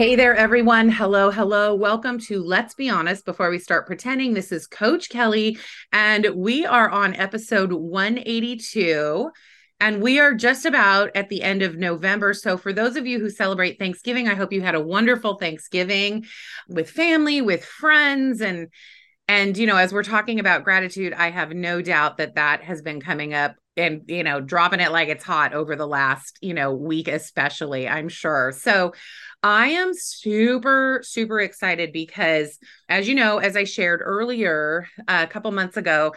Hey there, everyone. Hello, hello. Welcome to Let's Be Honest Before We Start Pretending. This is Coach Kelly, and we are on episode 182. And we are just about at the end of November. So, for those of you who celebrate Thanksgiving, I hope you had a wonderful Thanksgiving with family, with friends, and and you know, as we're talking about gratitude, I have no doubt that that has been coming up and you know dropping it like it's hot over the last you know week especially i'm sure so I am super, super excited because, as you know, as I shared earlier uh, a couple months ago,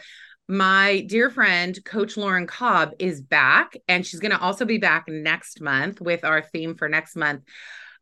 my dear friend, Coach Lauren Cobb, is back, and she's going to also be back next month with our theme for next month.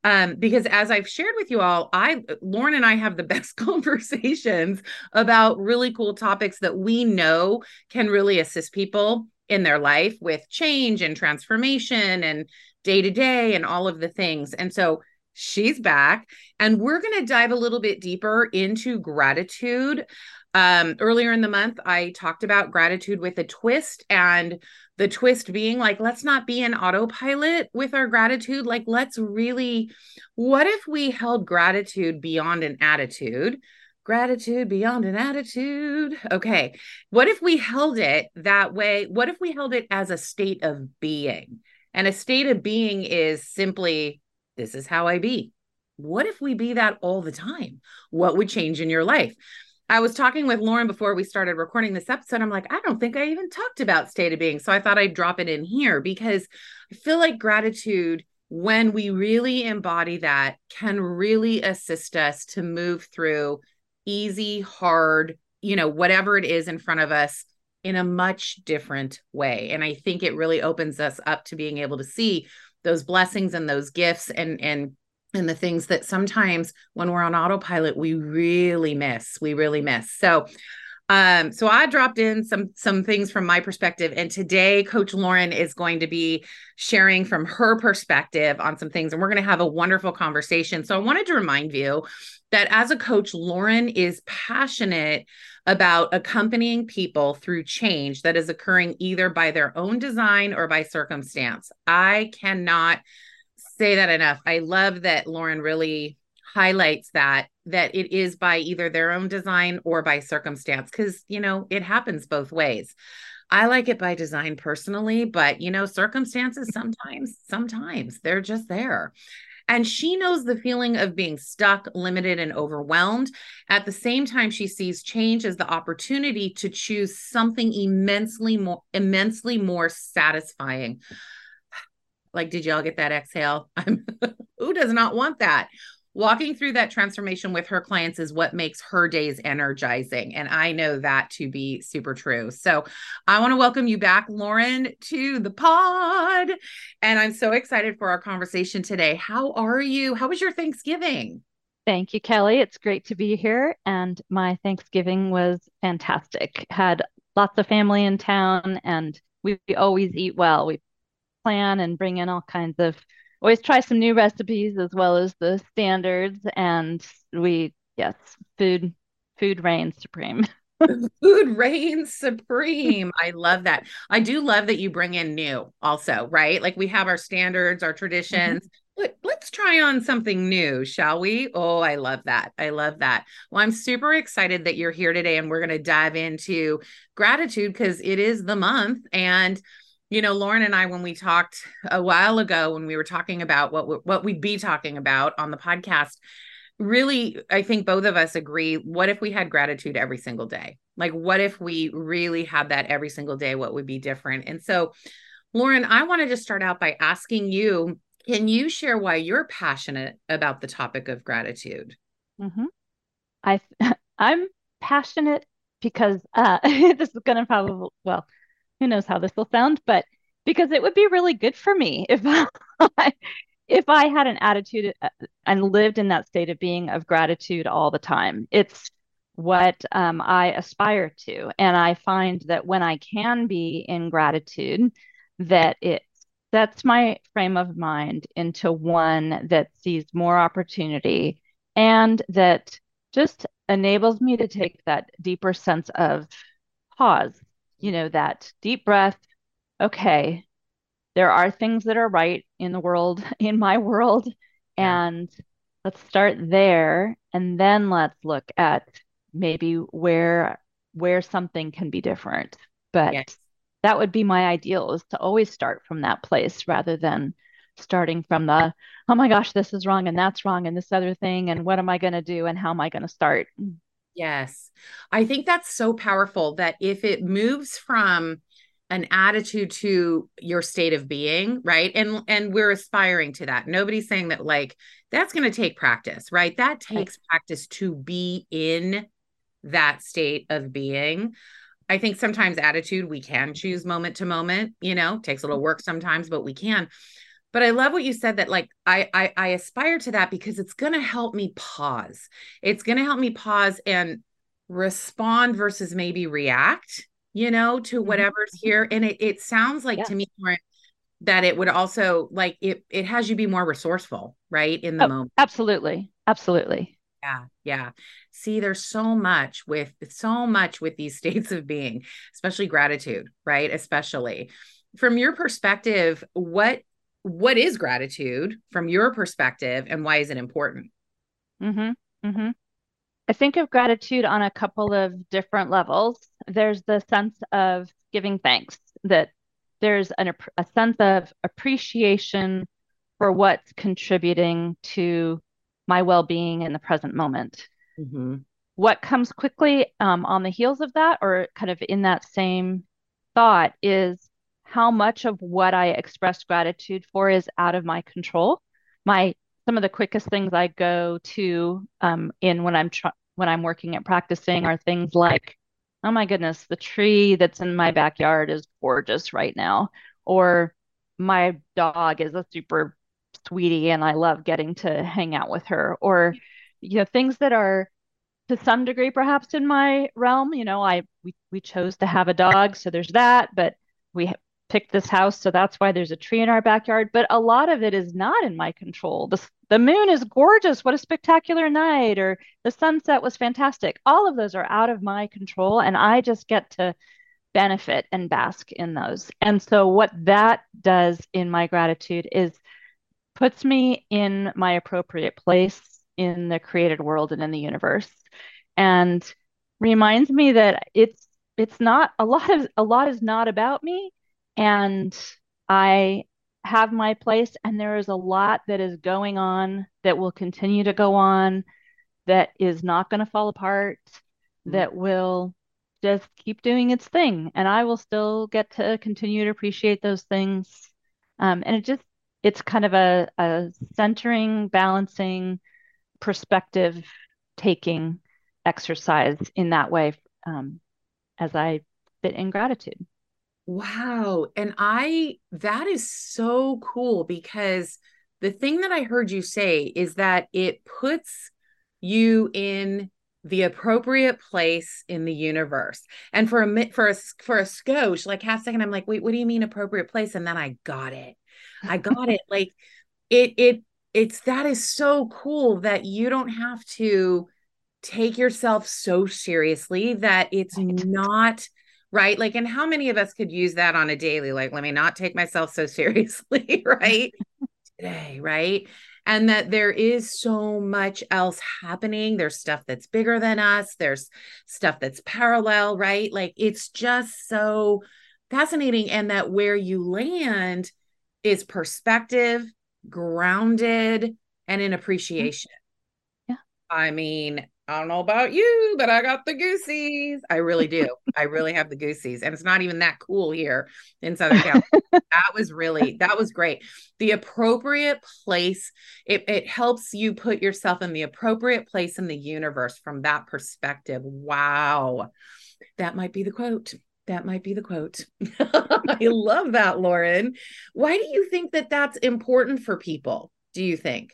Um, because as I've shared with you all, I Lauren and I have the best conversations about really cool topics that we know can really assist people in their life with change and transformation and day to day and all of the things. And so she's back and we're going to dive a little bit deeper into gratitude um earlier in the month i talked about gratitude with a twist and the twist being like let's not be an autopilot with our gratitude like let's really what if we held gratitude beyond an attitude gratitude beyond an attitude okay what if we held it that way what if we held it as a state of being and a state of being is simply this is how I be. What if we be that all the time? What would change in your life? I was talking with Lauren before we started recording this episode. I'm like, I don't think I even talked about state of being. So I thought I'd drop it in here because I feel like gratitude, when we really embody that, can really assist us to move through easy, hard, you know, whatever it is in front of us in a much different way. And I think it really opens us up to being able to see those blessings and those gifts and and and the things that sometimes when we're on autopilot we really miss we really miss so um, so I dropped in some some things from my perspective, and today Coach Lauren is going to be sharing from her perspective on some things, and we're going to have a wonderful conversation. So I wanted to remind you that as a coach, Lauren is passionate about accompanying people through change that is occurring either by their own design or by circumstance. I cannot say that enough. I love that Lauren really highlights that that it is by either their own design or by circumstance because you know it happens both ways i like it by design personally but you know circumstances sometimes sometimes they're just there and she knows the feeling of being stuck, limited, and overwhelmed. At the same time, she sees change as the opportunity to choose something immensely more, immensely more satisfying. Like, did y'all get that exhale? who does not want that? walking through that transformation with her clients is what makes her days energizing. And I know that to be super true. So I want to welcome you back, Lauren, to the pod. And I'm so excited for our conversation today. How are you? How was your Thanksgiving? Thank you, Kelly. It's great to be here. And my Thanksgiving was fantastic. Had lots of family in town, and we always eat well. We plan and bring in all kinds of always try some new recipes as well as the standards and we yes food food reigns supreme. Food reigns supreme. I love that. I do love that you bring in new also right? Like we have our standards our traditions. Mm-hmm. but let's try on something new shall we? Oh i love that. I love that. Well i'm super excited that you're here today and we're going to dive into gratitude because it is the month and you know lauren and i when we talked a while ago when we were talking about what what we'd be talking about on the podcast really i think both of us agree what if we had gratitude every single day like what if we really had that every single day what would be different and so Lauren, I wanted to start out by asking you can you share why you're passionate about the topic of gratitude? Mm-hmm. I I'm passionate because uh, this is going to probably well, who knows how this will sound, but because it would be really good for me if I if I had an attitude uh, and lived in that state of being of gratitude all the time. It's what um, I aspire to, and I find that when I can be in gratitude, that it sets my frame of mind into one that sees more opportunity and that just enables me to take that deeper sense of pause, you know, that deep breath. Okay, there are things that are right in the world, in my world, and let's start there and then let's look at maybe where where something can be different. But yes that would be my ideal is to always start from that place rather than starting from the oh my gosh this is wrong and that's wrong and this other thing and what am i going to do and how am i going to start yes. I think that's so powerful that if it moves from an attitude to your state of being right? And and we're aspiring to that. Nobody's saying that like that's going to take practice right? That takes right. practice to be in that state of being. I think sometimes attitude we can choose moment to moment, you know, takes a little mm-hmm. work sometimes, but we can. But I love what you said that like I I, I aspire to that because it's going to help me pause. It's going to help me pause and respond versus maybe react, you know, to mm-hmm. whatever's here. And it it sounds like yeah. to me that it would also like it it has you be more resourceful, right? In the oh, moment. Absolutely. Absolutely. Yeah, yeah. See, there's so much with so much with these states of being, especially gratitude, right? Especially from your perspective, what what is gratitude from your perspective, and why is it important? Hmm. Hmm. I think of gratitude on a couple of different levels. There's the sense of giving thanks that there's an, a sense of appreciation for what's contributing to my well-being in the present moment mm-hmm. what comes quickly um, on the heels of that or kind of in that same thought is how much of what i express gratitude for is out of my control. My some of the quickest things i go to um, in when i'm tr- when i'm working at practicing are things like oh my goodness the tree that's in my backyard is gorgeous right now or my dog is a super sweetie and I love getting to hang out with her or you know things that are to some degree perhaps in my realm you know I we, we chose to have a dog so there's that but we picked this house so that's why there's a tree in our backyard but a lot of it is not in my control. The, the moon is gorgeous what a spectacular night or the sunset was fantastic. All of those are out of my control and I just get to benefit and bask in those. And so what that does in my gratitude is puts me in my appropriate place in the created world and in the universe and reminds me that it's it's not a lot of a lot is not about me and i have my place and there is a lot that is going on that will continue to go on that is not going to fall apart mm-hmm. that will just keep doing its thing and i will still get to continue to appreciate those things um, and it just it's kind of a, a centering, balancing, perspective taking exercise in that way um, as I sit in gratitude. Wow. And I, that is so cool because the thing that I heard you say is that it puts you in the appropriate place in the universe. And for a for a for a skosh, like half second, I'm like, wait, what do you mean appropriate place? And then I got it. I got it. Like it it it's that is so cool that you don't have to take yourself so seriously that it's not right? Like and how many of us could use that on a daily? Like let me not take myself so seriously right? Today right? And that there is so much else happening. There's stuff that's bigger than us. There's stuff that's parallel right? Like it's just so fascinating and that where you land is perspective, grounded, and in mm-hmm. appreciation. Yeah. I mean, I don't know about you, but I got the goosies. I really do. I really have the goosies. And it's not even that cool here in Southern California. that was really, that was great. The appropriate place, it, it helps you put yourself in the appropriate place in the universe from that perspective. Wow. That might be the quote. That might be the quote. I love that, Lauren. Why do you think that that's important for people? Do you think?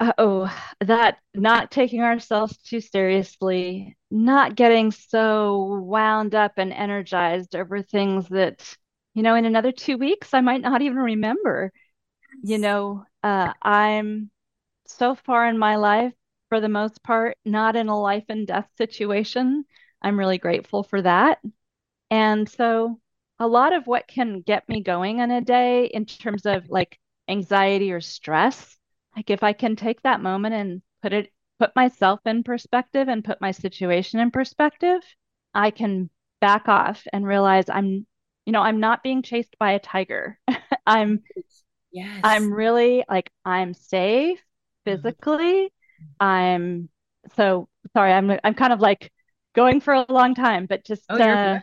Oh, that not taking ourselves too seriously, not getting so wound up and energized over things that, you know, in another two weeks, I might not even remember. You know, uh, I'm so far in my life, for the most part, not in a life and death situation. I'm really grateful for that. And so, a lot of what can get me going in a day in terms of like anxiety or stress like if I can take that moment and put it put myself in perspective and put my situation in perspective, I can back off and realize I'm you know, I'm not being chased by a tiger. I'm yes. I'm really like I'm safe mm-hmm. physically. Mm-hmm. I'm so sorry, I'm I'm kind of like going for a long time, but just oh, uh,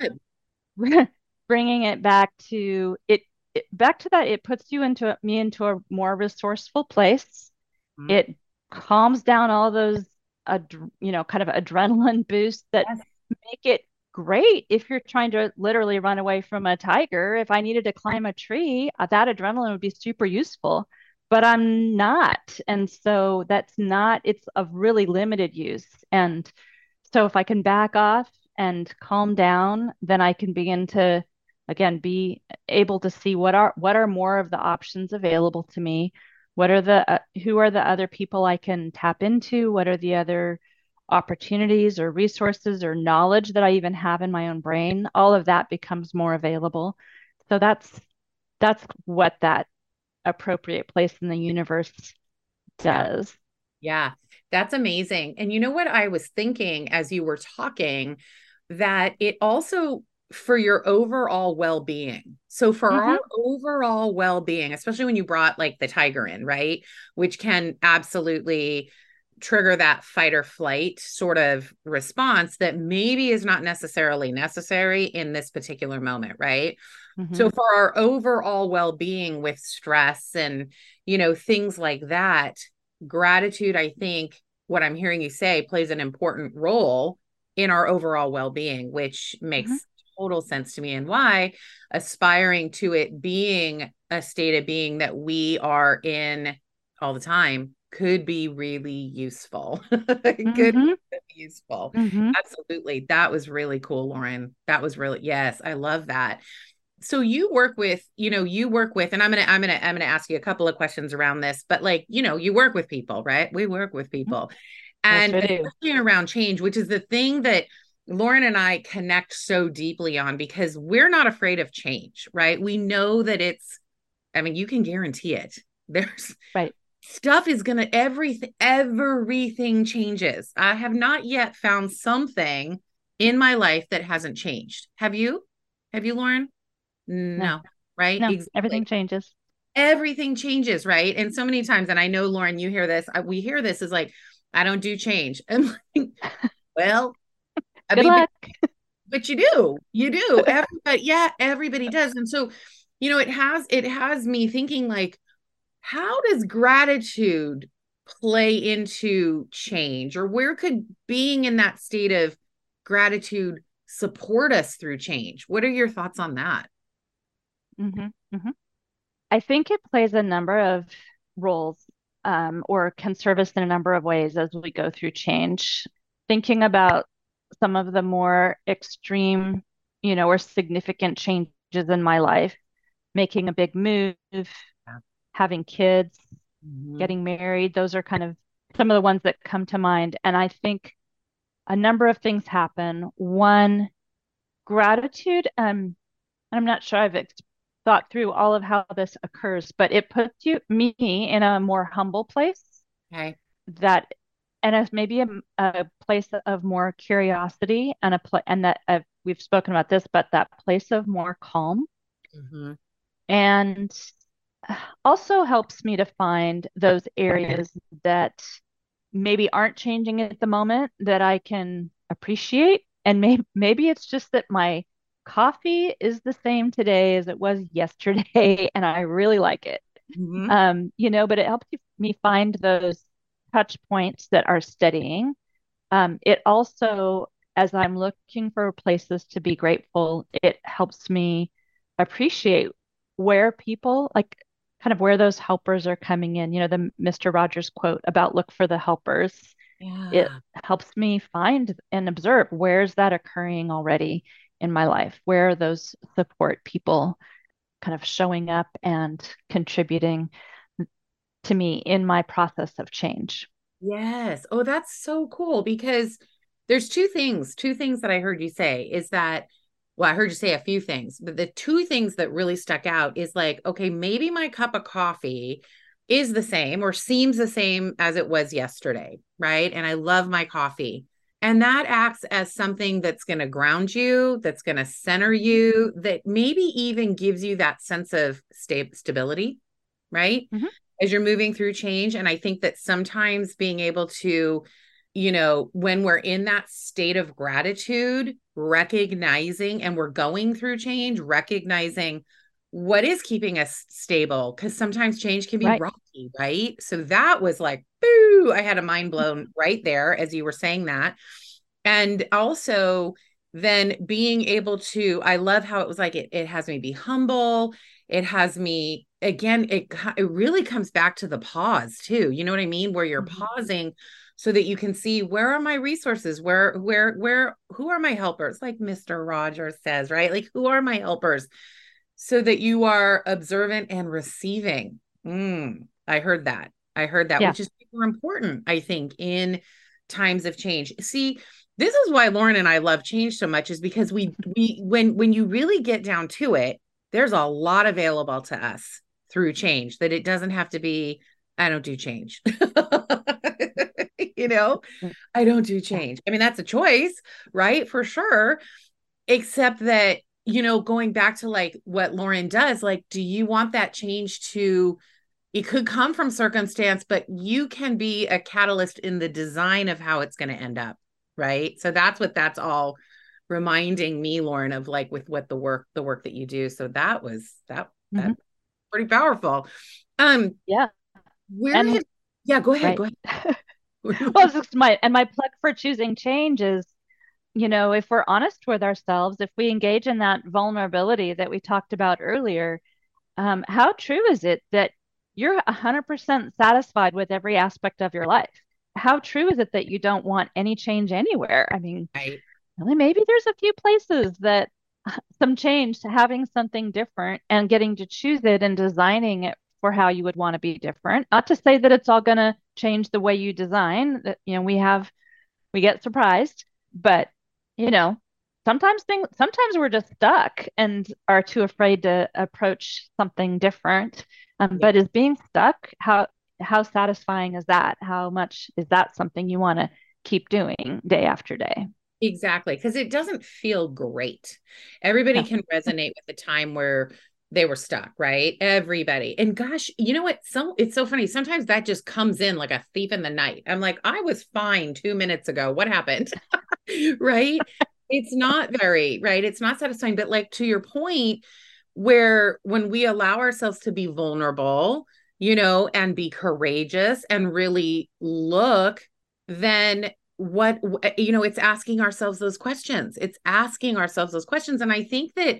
bringing it back to it it, back to that, it puts you into me into a more resourceful place. Mm-hmm. It calms down all those, ad, you know, kind of adrenaline boosts that yes. make it great if you're trying to literally run away from a tiger. If I needed to climb a tree, uh, that adrenaline would be super useful, but I'm not. And so that's not, it's of really limited use. And so if I can back off and calm down, then I can begin to again be able to see what are what are more of the options available to me? What are the uh, who are the other people i can tap into? What are the other opportunities or resources or knowledge that i even have in my own brain? All of that becomes more available. So that's that's what that appropriate place in the universe does. Yeah. That's amazing. And you know what i was thinking as you were talking? That it also for your overall well-being so for mm-hmm. our overall well-being especially when you brought like the tiger in right which can absolutely trigger that fight or flight sort of response that maybe is not necessarily necessary in this particular moment right mm-hmm. so for our overall well-being with stress and you know things like that gratitude i think what i'm hearing you say plays an important role in our overall well-being which makes mm-hmm total sense to me and why aspiring to it being a state of being that we are in all the time could be really useful. mm-hmm. could be useful. Mm-hmm. Absolutely. That was really cool, Lauren. That was really yes, I love that. So you work with, you know, you work with, and I'm gonna, I'm gonna, I'm gonna ask you a couple of questions around this, but like, you know, you work with people, right? We work with mm-hmm. people. And especially around change, which is the thing that Lauren and I connect so deeply on because we're not afraid of change, right? We know that it's, I mean, you can guarantee it. There's right stuff is gonna everything everything changes. I have not yet found something in my life that hasn't changed. Have you? Have you, Lauren? No, no. right? No, exactly. everything changes. Everything changes, right? And so many times, and I know Lauren, you hear this. we hear this is like, I don't do change. I'm like, well, I Good mean, luck. But, but you do, you do. Everybody, yeah, everybody does. And so, you know, it has it has me thinking like, how does gratitude play into change, or where could being in that state of gratitude support us through change? What are your thoughts on that? Mm-hmm, mm-hmm. I think it plays a number of roles um, or can serve us in a number of ways as we go through change. Thinking about some of the more extreme, you know, or significant changes in my life, making a big move, having kids, mm-hmm. getting married. Those are kind of some of the ones that come to mind. And I think a number of things happen. One, gratitude. Um, I'm not sure I've ex- thought through all of how this occurs, but it puts you me in a more humble place. Okay. That and as maybe a, a, place of more curiosity and a pl- and that uh, we've spoken about this, but that place of more calm, mm-hmm. and also helps me to find those areas that maybe aren't changing at the moment that I can appreciate. And maybe maybe it's just that my coffee is the same today as it was yesterday, and I really like it. Mm-hmm. Um, you know, but it helps me find those touch points that are steadying. Um, it also, as I'm looking for places to be grateful, it helps me appreciate where people like kind of where those helpers are coming in. You know, the Mr. Rogers quote about look for the helpers. Yeah. It helps me find and observe where's that occurring already in my life? Where are those support people kind of showing up and contributing to me in my process of change? Yes. Oh, that's so cool because there's two things, two things that I heard you say is that well, I heard you say a few things, but the two things that really stuck out is like, okay, maybe my cup of coffee is the same or seems the same as it was yesterday, right? And I love my coffee. And that acts as something that's going to ground you, that's going to center you, that maybe even gives you that sense of sta- stability, right? Mm-hmm. As you're moving through change. And I think that sometimes being able to you know, when we're in that state of gratitude, recognizing and we're going through change, recognizing what is keeping us stable because sometimes change can be right. rocky, right? So that was like, boo, I had a mind mm-hmm. blown right there as you were saying that. And also, then being able to, I love how it was like, it, it has me be humble. It has me, again, it, it really comes back to the pause too. You know what I mean? Where you're mm-hmm. pausing so that you can see where are my resources where where where who are my helpers like mr rogers says right like who are my helpers so that you are observant and receiving mm, i heard that i heard that yeah. which is super important i think in times of change see this is why lauren and i love change so much is because we we when when you really get down to it there's a lot available to us through change that it doesn't have to be i don't do change you know, mm. I don't do change. I mean, that's a choice, right? For sure. Except that, you know, going back to like what Lauren does, like, do you want that change to, it could come from circumstance, but you can be a catalyst in the design of how it's going to end up. Right. So that's what that's all reminding me, Lauren, of like with what the work, the work that you do. So that was that, mm-hmm. that pretty powerful. Um, yeah. Where and, have, yeah, go ahead. Right. Go ahead. well, just my and my plug for choosing change is, you know, if we're honest with ourselves, if we engage in that vulnerability that we talked about earlier, um, how true is it that you're 100% satisfied with every aspect of your life? How true is it that you don't want any change anywhere? I mean, right. really, maybe there's a few places that some change to having something different and getting to choose it and designing it for how you would want to be different. Not to say that it's all going to change the way you design. That you know, we have we get surprised, but you know, sometimes things sometimes we're just stuck and are too afraid to approach something different. Um, yeah. But is being stuck how how satisfying is that? How much is that something you want to keep doing day after day? Exactly, because it doesn't feel great. Everybody yeah. can resonate with the time where they were stuck, right? Everybody. And gosh, you know what? So it's so funny. Sometimes that just comes in like a thief in the night. I'm like, I was fine two minutes ago. What happened? right? it's not very, right? It's not satisfying. But like to your point, where when we allow ourselves to be vulnerable, you know, and be courageous and really look, then what you know it's asking ourselves those questions. It's asking ourselves those questions and i think that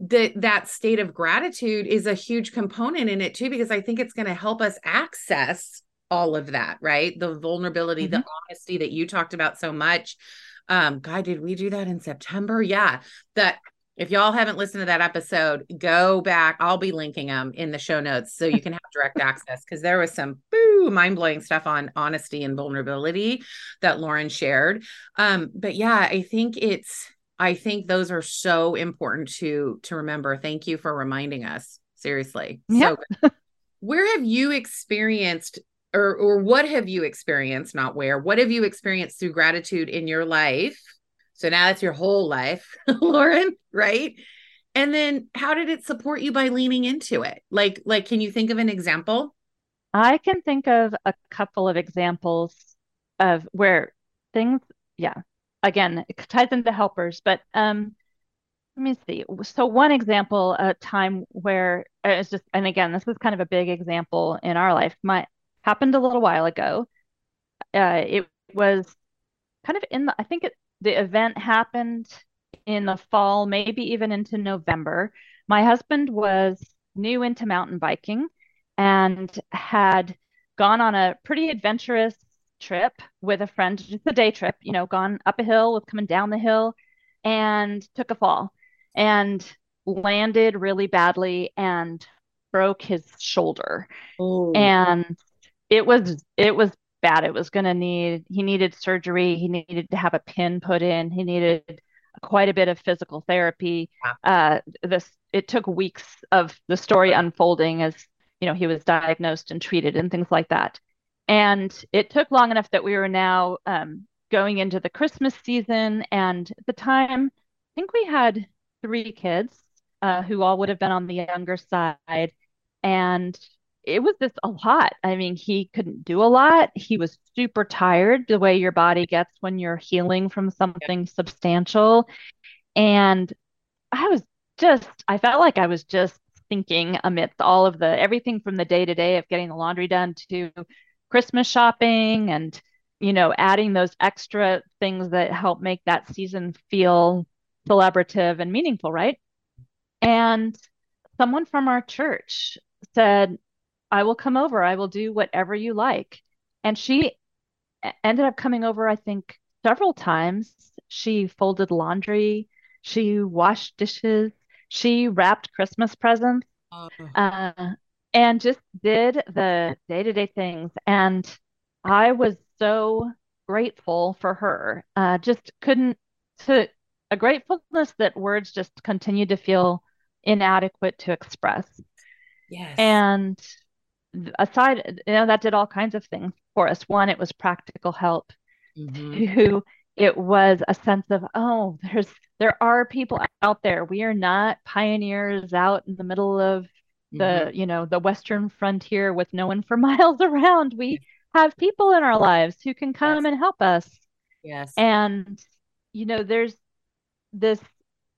that that state of gratitude is a huge component in it too because i think it's going to help us access all of that right? The vulnerability mm-hmm. the honesty that you talked about so much. Um god did we do that in september? Yeah. That if y'all haven't listened to that episode go back i'll be linking them in the show notes so you can have direct access because there was some boo mind-blowing stuff on honesty and vulnerability that lauren shared um but yeah i think it's I think those are so important to to remember. Thank you for reminding us. Seriously. Yeah. So where have you experienced or or what have you experienced, not where, what have you experienced through gratitude in your life? So now that's your whole life, Lauren, right? And then how did it support you by leaning into it? Like like can you think of an example? I can think of a couple of examples of where things, yeah, again, it ties into helpers, but um, let me see. So one example, a time where uh, it's just, and again, this was kind of a big example in our life. My happened a little while ago. Uh, it was kind of in the, I think it, the event happened in the fall, maybe even into November. My husband was new into mountain biking and had gone on a pretty adventurous trip with a friend, just a day trip, you know, gone up a hill, was coming down the hill and took a fall and landed really badly and broke his shoulder. Ooh. And it was it was bad. It was going to need he needed surgery, he needed to have a pin put in, he needed quite a bit of physical therapy. Uh, this it took weeks of the story unfolding as you know he was diagnosed and treated and things like that. And it took long enough that we were now um, going into the Christmas season, and at the time, I think we had three kids uh, who all would have been on the younger side, and it was just a lot. I mean, he couldn't do a lot. He was super tired, the way your body gets when you're healing from something substantial. And I was just, I felt like I was just thinking amidst all of the everything from the day to day of getting the laundry done to Christmas shopping and, you know, adding those extra things that help make that season feel celebrative and meaningful, right? And someone from our church said, I will come over. I will do whatever you like. And she ended up coming over, I think, several times. She folded laundry, she washed dishes, she wrapped Christmas presents, oh. uh, and just did the day to day things. And I was so grateful for her. Uh, just couldn't to a gratefulness that words just continued to feel inadequate to express. Yes. And aside, you know, that did all kinds of things for us. One, it was practical help. Mm-hmm. Two, it was a sense of, oh, there's there are people out there. We are not pioneers out in the middle of the, mm-hmm. you know, the western frontier with no one for miles around. We have people in our lives who can come yes. and help us. Yes. And you know, there's this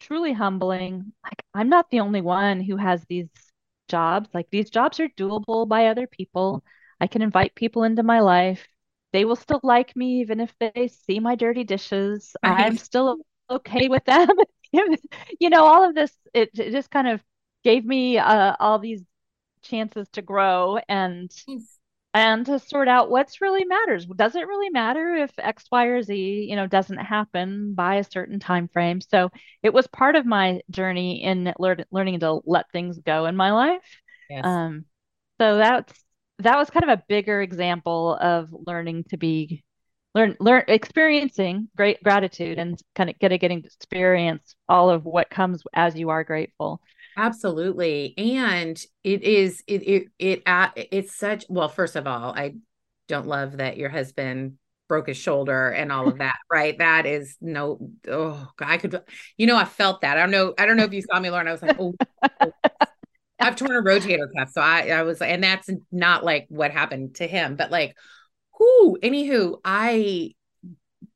truly humbling. Like I'm not the only one who has these jobs. Like these jobs are doable by other people. I can invite people into my life. They will still like me even if they see my dirty dishes. I'm still okay with them. you know, all of this, it, it, just kind of gave me uh, all these chances to grow and and to sort out what's really matters. Does it really matter if X, Y, or Z, you know, doesn't happen by a certain time frame? So it was part of my journey in lear- learning to let things go in my life. Yes. Um, so that's that was kind of a bigger example of learning to be learn learn experiencing great gratitude and kind of getting getting to experience all of what comes as you are grateful. Absolutely. And it is it it it uh, it's such well first of all, I don't love that your husband broke his shoulder and all of that, right? That is no oh I could you know I felt that. I don't know I don't know if you saw me Lauren I was like oh, oh. I've torn a rotator cuff so I I was and that's not like what happened to him but like who anywho I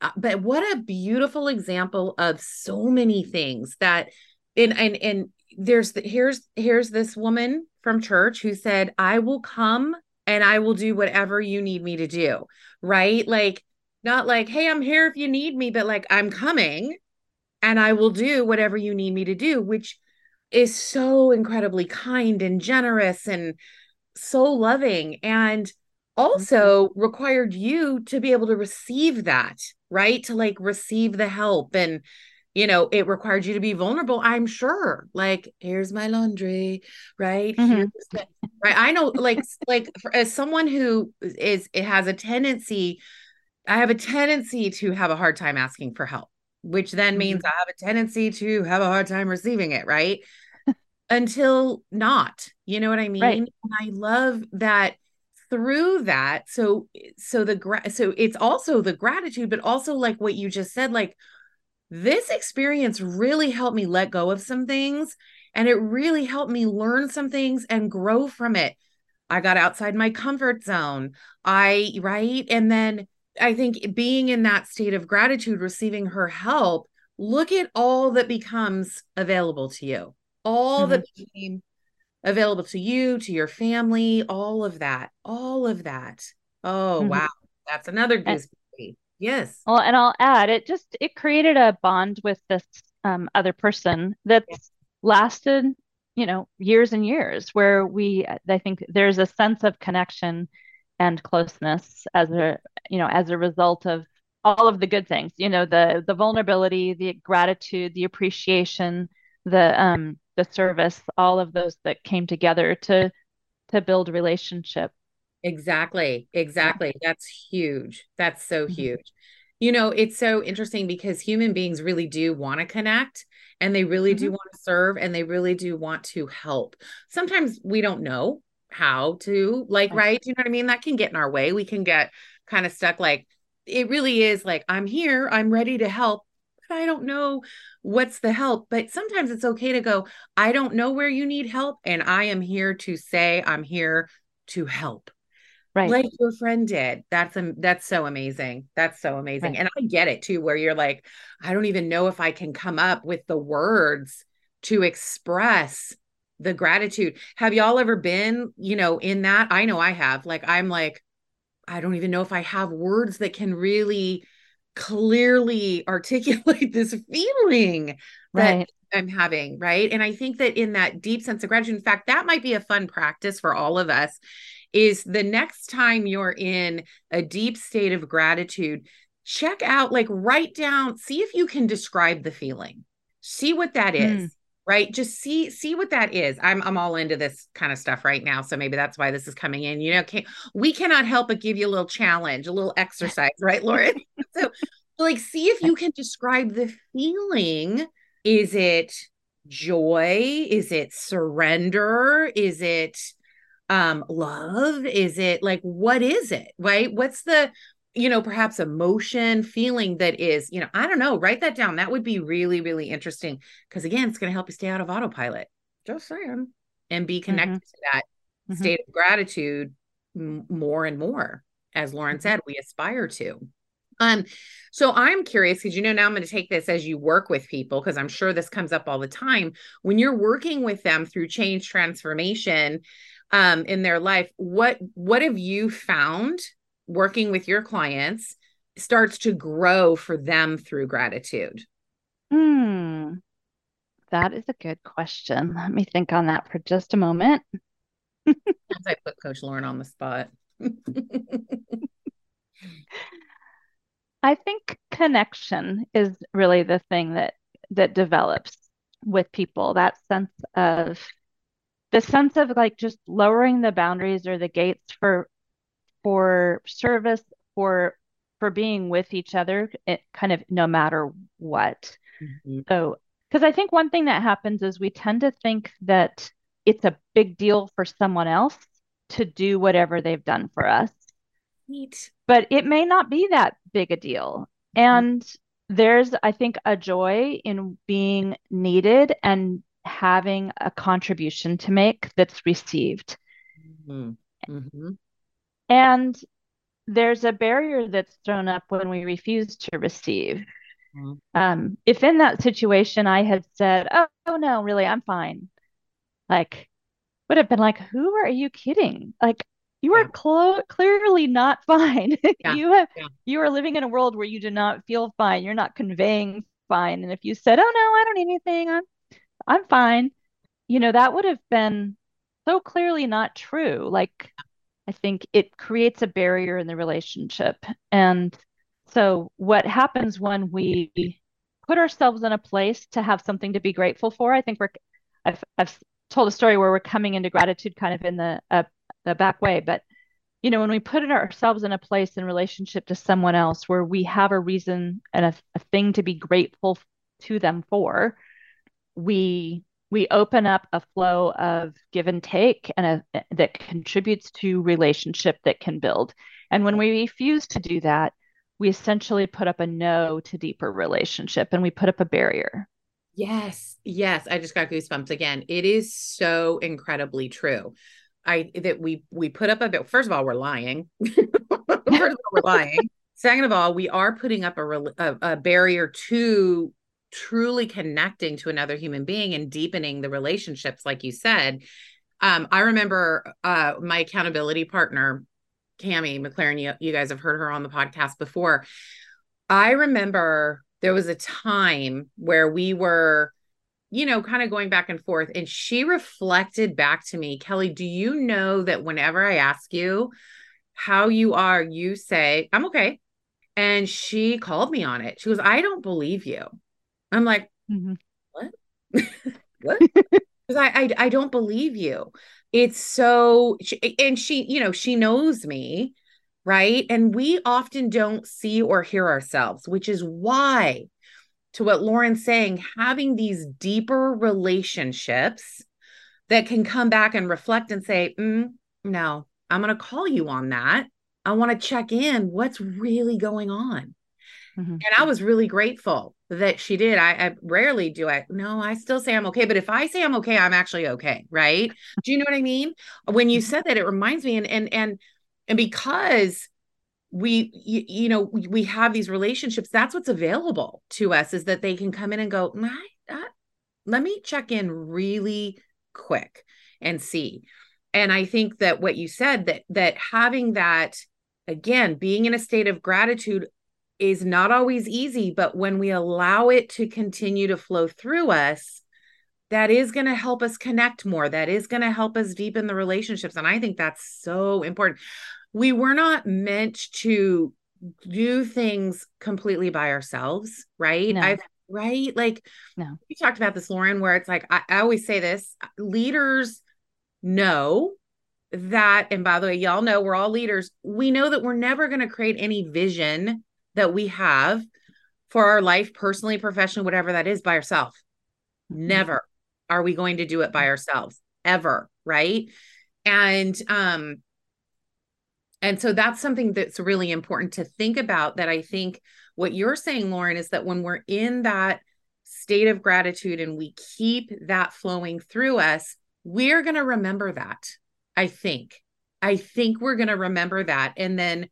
uh, but what a beautiful example of so many things that and and and there's the, here's here's this woman from church who said i will come and i will do whatever you need me to do right like not like hey i'm here if you need me but like i'm coming and i will do whatever you need me to do which is so incredibly kind and generous and so loving and also mm-hmm. required you to be able to receive that right to like receive the help and you know, it required you to be vulnerable, I'm sure. Like, here's my laundry, right? Mm-hmm. The, right. I know, like, like for, as someone who is, it has a tendency, I have a tendency to have a hard time asking for help, which then means mm-hmm. I have a tendency to have a hard time receiving it, right? Until not, you know what I mean? Right. And I love that through that. So, so the, gra- so it's also the gratitude, but also like what you just said, like, this experience really helped me let go of some things and it really helped me learn some things and grow from it. I got outside my comfort zone. I, right. And then I think being in that state of gratitude, receiving her help, look at all that becomes available to you, all mm-hmm. that became available to you, to your family, all of that, all of that. Oh, mm-hmm. wow. That's another goose. Yes. Well, and I'll add it just it created a bond with this um, other person that's yes. lasted, you know, years and years where we I think there's a sense of connection and closeness as a you know as a result of all of the good things you know the the vulnerability the gratitude the appreciation the um the service all of those that came together to to build relationship exactly exactly. That's huge. That's so mm-hmm. huge. You know it's so interesting because human beings really do want to connect and they really mm-hmm. do want to serve and they really do want to help. Sometimes we don't know how to like right. right? You know what i mean? That can get in our way. We can get kind of stuck like it really is like i'm here i'm ready to help but i don't know what's the help. But sometimes it's okay to go i don't know where you need help and i am here to say i'm here to help right like your friend did that's a, that's so amazing that's so amazing right. and i get it too where you're like i don't even know if i can come up with the words to express the gratitude. Have y'all ever been, you know, in that? I know I have. Like, I'm like, I don't even know if I have words that can really clearly articulate this feeling right. that I'm having. Right. And I think that in that deep sense of gratitude, in fact, that might be a fun practice for all of us is the next time you're in a deep state of gratitude, check out, like, write down, see if you can describe the feeling, see what that is. Mm right? Just see see what that is. I'm i'm all into this kind of stuff right now so maybe that's why this is coming in. You know can, we cannot help but give you a little challenge a little exercise right lauren? So like see if you can describe the feeling. Is it joy? Is it surrender? Is it um love is it like what is it right what's the you know, perhaps emotion, feeling that is, you know, I don't know, write that down. That would be really, really interesting. Cause again, it's going to help you stay out of autopilot. Just saying. And be connected mm-hmm. to that mm-hmm. state of gratitude m- more and more. As Lauren mm-hmm. said, we aspire to. Um, so I'm curious because you know now I'm going to take this as you work with people because I'm sure this comes up all the time when you're working with them through change transformation um in their life what what have you found working with your clients starts to grow for them through gratitude? Hmm. That is a good question. Let me think on that for just a moment. As I put Coach Lauren on the spot. I think connection is really the thing that that develops with people. That sense of the sense of like just lowering the boundaries or the gates for for service for for being with each other it kind of no matter what mm-hmm. so because i think one thing that happens is we tend to think that it's a big deal for someone else to do whatever they've done for us Neat. but it may not be that big a deal mm-hmm. and there's i think a joy in being needed and having a contribution to make that's received mm-hmm. mm-hmm. And there's a barrier that's thrown up when we refuse to receive. Mm-hmm. Um, if in that situation I had said, oh, oh, no, really, I'm fine, like, would have been like, who are you kidding? Like, you are clo- clearly not fine. Yeah. you have yeah. you are living in a world where you do not feel fine. You're not conveying fine. And if you said, "Oh no, I don't need anything. I'm I'm fine," you know that would have been so clearly not true. Like I think it creates a barrier in the relationship. And so, what happens when we put ourselves in a place to have something to be grateful for? I think we're, I've, I've told a story where we're coming into gratitude kind of in the, uh, the back way, but you know, when we put ourselves in a place in relationship to someone else where we have a reason and a, a thing to be grateful to them for, we we open up a flow of give and take and a, that contributes to relationship that can build. And when we refuse to do that we essentially put up a no to deeper relationship and we put up a barrier. Yes yes. I just got goosebumps again. It is so incredibly true. I that we we put up a bit first of all we're lying. First of all we're lying. Second of all, we are putting up a, a, a barrier to truly connecting to another human being and deepening the relationships, like you said. Um, I remember uh, my accountability partner, Cami McLaren. You, you guys have heard her on the podcast before. I remember there was a time where we were, you know, kind of going back and forth, and she reflected back to me, Kelly, do you know that whenever I ask you how you are, you say, I'm okay. And she called me on it. She goes, I don't believe you. I'm like, mm-hmm. what? what? Because I, I I don't believe you. It's so and she, you know, she knows me, right? And we often don't see or hear ourselves, which is why, to what Lauren's saying, having these deeper relationships that can come back and reflect and say, mm, no, I'm going to call you on that. I want to check in what's really going on. Mm-hmm. And I was really grateful that she did. I, I, rarely do I. No, I still say I'm okay. But if I say I'm okay, I'm actually okay. Right. do you know what I mean? When you mm-hmm. said that, it reminds me and, and, and, and because we, you, you know, we, we, have these relationships, that's what's available to us is that they can come in and go, My, let me check in really quick and see. And I think that what you said that, that having that, again, being in a state of gratitude is not always easy, but when we allow it to continue to flow through us, that is going to help us connect more. That is going to help us deepen the relationships. And I think that's so important. We were not meant to do things completely by ourselves, right? No. I've right like no we talked about this lauren where it's like I, I always say this leaders know that and by the way y'all know we're all leaders we know that we're never going to create any vision that we have for our life, personally, professionally, whatever that is, by ourselves. Mm-hmm. Never are we going to do it by ourselves ever. Right. And, um, and so that's something that's really important to think about. That I think what you're saying, Lauren, is that when we're in that state of gratitude and we keep that flowing through us, we're going to remember that. I think. I think we're going to remember that. And then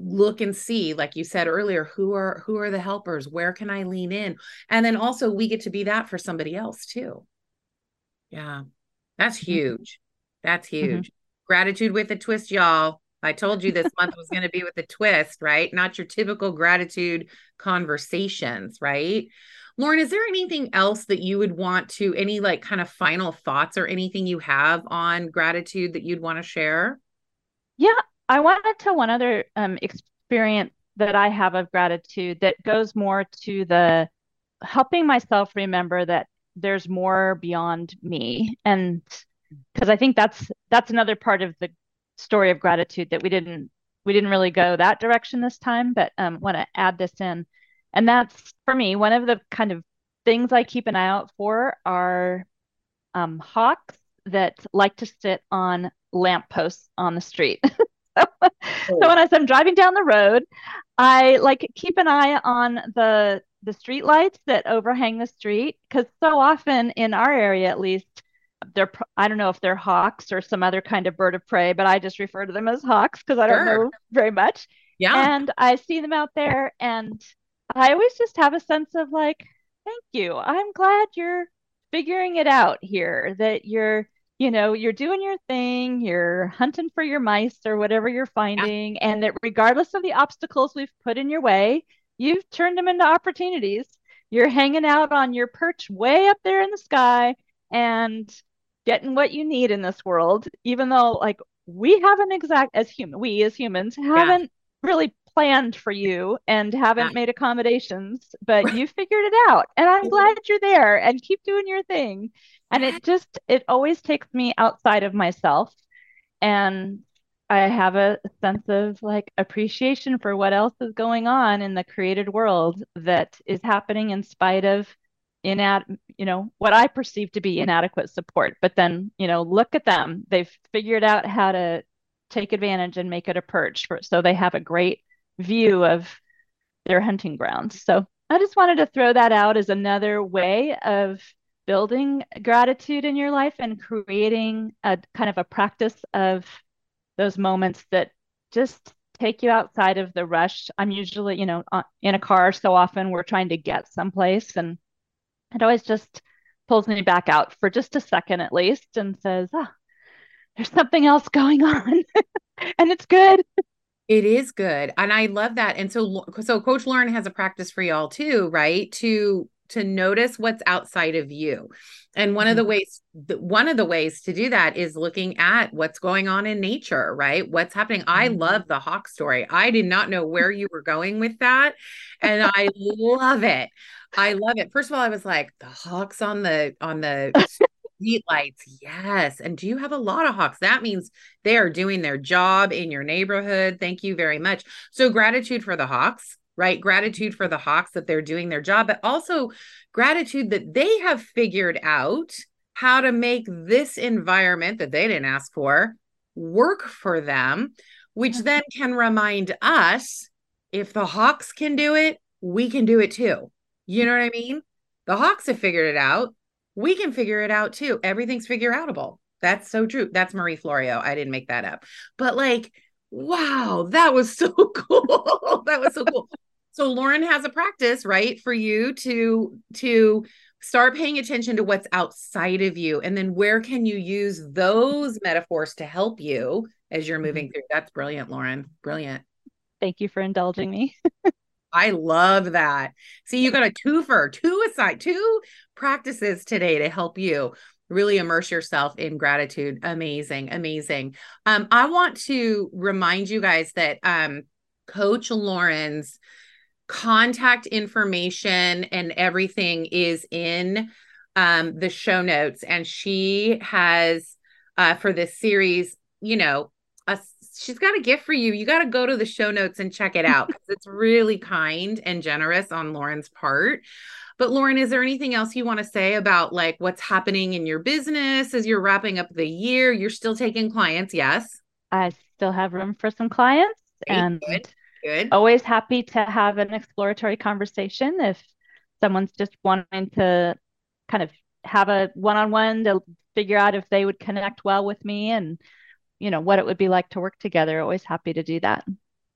look and see like you said earlier who are who are the helpers? Where can i lean in? And then also we get to be that for somebody else too. Yeah. That's mm-hmm. huge. That's mm-hmm. huge. Mm-hmm. gratitude with a twist y'all. I told you this month was going to be with a twist right? Not your typical gratitude conversations right? Lauren is there anything else that you would want to any like kind of final thoughts or anything you have on gratitude that you'd want to share? Yeah I want to one other um, experience that I have of gratitude that goes more to the helping myself remember that there's more beyond me. And because I think that's that's another part of the story of gratitude that we didn't we didn't really go that direction this time but um want to add this in. And that's for me one of the kind of things I keep an eye out for are um, hawks that like to sit on lampposts on the street so when I, am driving down the road, I like keep an eye on the the street lights that overhang the street because so often in our area, at least, they're I don't know if they're hawks or some other kind of bird of prey, but I just refer to them as hawks because I don't sure. know very much. Yeah, and I see them out there, and I always just have a sense of like, thank you. I'm glad you're figuring it out here. That you're you know, you're doing your thing, you're hunting for your mice or whatever you're finding, yeah. and that regardless of the obstacles we've put in your way, you've turned them into opportunities. You're hanging out on your perch way up there in the sky and getting what you need in this world, even though, like, we haven't exact as human, we as humans haven't yeah. really planned for you and haven't made accommodations, but you figured it out. And I'm mm-hmm. glad you're there and keep doing your thing. And it just it always takes me outside of myself and i have a sense of like appreciation for what else is going on in the created world that is happening in spite of inad you know what i perceive to be inadequate support. But then you know look at them. They've figured out how to take advantage and make it a perch for, so they have a great view of their hunting grounds so i just wanted to throw that out as another way of building gratitude in your life and creating a kind of a practice of those moments that just take you outside of the rush. I'm usually, you know, in a car so often we're trying to get someplace and it always just pulls me back out for just a second at least and says, "Ah, oh, there's something else going on." and it's good. It is good. And I love that. And so so coach Lauren has a practice for y'all too, right? To to notice what's outside of you. And one mm-hmm. of the mm-hmm. ways one of the ways to do that is looking at what's going on in nature, right? What's happening. Mm-hmm. I love the hawk story. I did not know where you were going with that and I love it. I love it. First of all, I was like the hawks on the on the street lights. Yes. And do you have a lot of hawks? That means they are doing their job in your neighborhood. Thank you very much. So gratitude for the hawks right? Gratitude for the Hawks that they're doing their job, but also gratitude that they have figured out how to make this environment that they didn't ask for work for them, which then can remind us if the Hawks can do it, we can do it too. You know what I mean? The Hawks have figured it out. We can figure it out too. Everything's figure outable. That's so true. That's Marie Forleo. I didn't make that up. But like, wow, that was so cool. that was so cool so lauren has a practice right for you to to start paying attention to what's outside of you and then where can you use those metaphors to help you as you're moving mm-hmm. through that's brilliant lauren brilliant thank you for indulging me I love that. See, you got a twofer, two aside, two practices today to help you really immerse yourself in gratitude. Amazing, amazing. Um, I want to remind you guys that um, Coach Lauren's contact information and everything is in um, the show notes. And she has, uh, for this series, you know, she's got a gift for you. You got to go to the show notes and check it out because it's really kind and generous on Lauren's part. But Lauren, is there anything else you want to say about like what's happening in your business as you're wrapping up the year? You're still taking clients, yes? I still have room for some clients. Great, and good. Good. Always happy to have an exploratory conversation if someone's just wanting to kind of have a one-on-one to figure out if they would connect well with me and you know what it would be like to work together. Always happy to do that.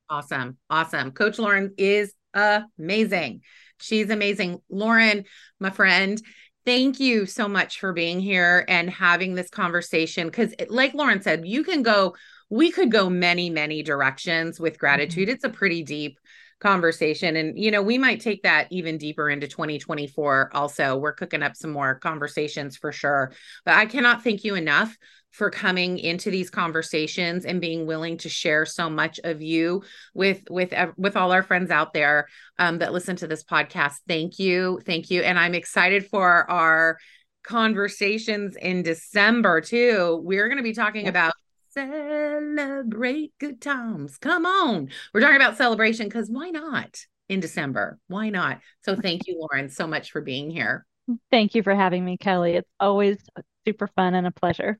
Awesome. Awesome. Coach Lauren is amazing. She's amazing. Lauren, my friend, thank you so much for being here and having this conversation because like Lauren said, you can go we could go many, many directions with gratitude. Mm-hmm. It's a pretty deep conversation. And, you know, we might take that even deeper into 2024. Also, we're cooking up some more conversations for sure. But I cannot thank you enough for coming into these conversations and being willing to share so much of you with with with all our friends out there um, that listen to this podcast thank you thank you and i'm excited for our conversations in december too we're going to be talking about celebrate good times. Come on. We're talking about celebration because why not in December? Why not? So thank you, Lauren, so much for being here. Thank you for having me, Kelly. It's always super fun and a pleasure.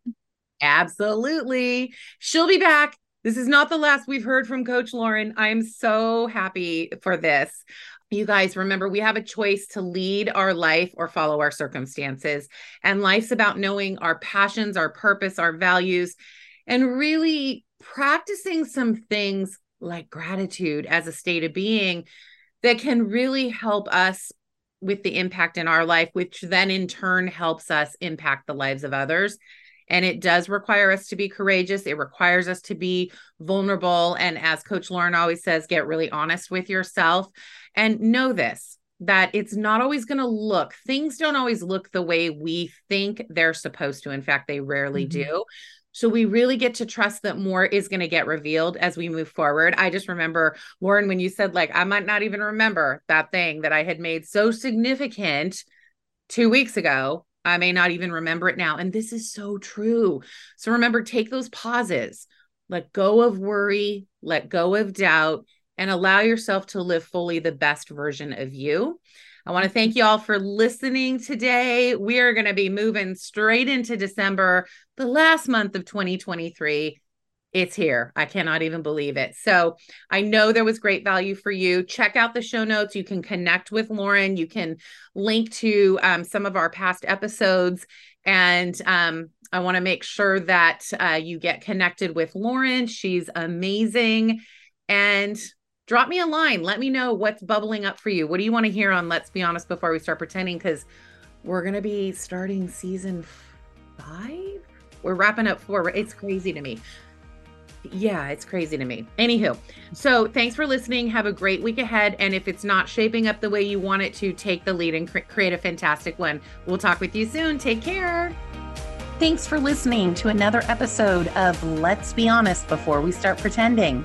Absolutely. She'll be back. This is not the last we've heard from Coach Lauren. I'm so happy for this. You guys remember, we have a choice to lead our life or follow our circumstances. And life's about knowing our passions, our purpose, our values, and really practicing some things like gratitude as a state of being that can really help us with the impact in our life, which then in turn helps us impact the lives of others. And it does require us to be courageous. It requires us to be vulnerable. And as Coach Lauren always says, get really honest with yourself and know this that it's not always going to look, things don't always look the way we think they're supposed to. In fact, they rarely mm-hmm. do. So we really get to trust that more is going to get revealed as we move forward. I just remember, Lauren, when you said, like, I might not even remember that thing that I had made so significant two weeks ago. I may not even remember it now. And this is so true. So remember, take those pauses, let go of worry, let go of doubt, and allow yourself to live fully the best version of you. I want to thank you all for listening today. We are going to be moving straight into December, the last month of 2023. It's here. I cannot even believe it. So, I know there was great value for you. Check out the show notes. You can connect with Lauren. You can link to um, some of our past episodes. And um, I want to make sure that uh, you get connected with Lauren. She's amazing and drop me a line. Let me know what's bubbling up for you. What do you want to hear on Let's Be Honest before we start pretending? Because we're going to be starting season five. We're wrapping up four. It's crazy to me. Yeah, it's crazy to me. Anywho, so thanks for listening. Have a great week ahead. And if it's not shaping up the way you want it to, take the lead and cre- create a fantastic one. We'll talk with you soon. Take care. Thanks for listening to another episode of Let's Be Honest Before We Start Pretending.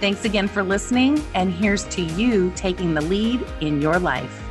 Thanks again for listening, and here's to you taking the lead in your life.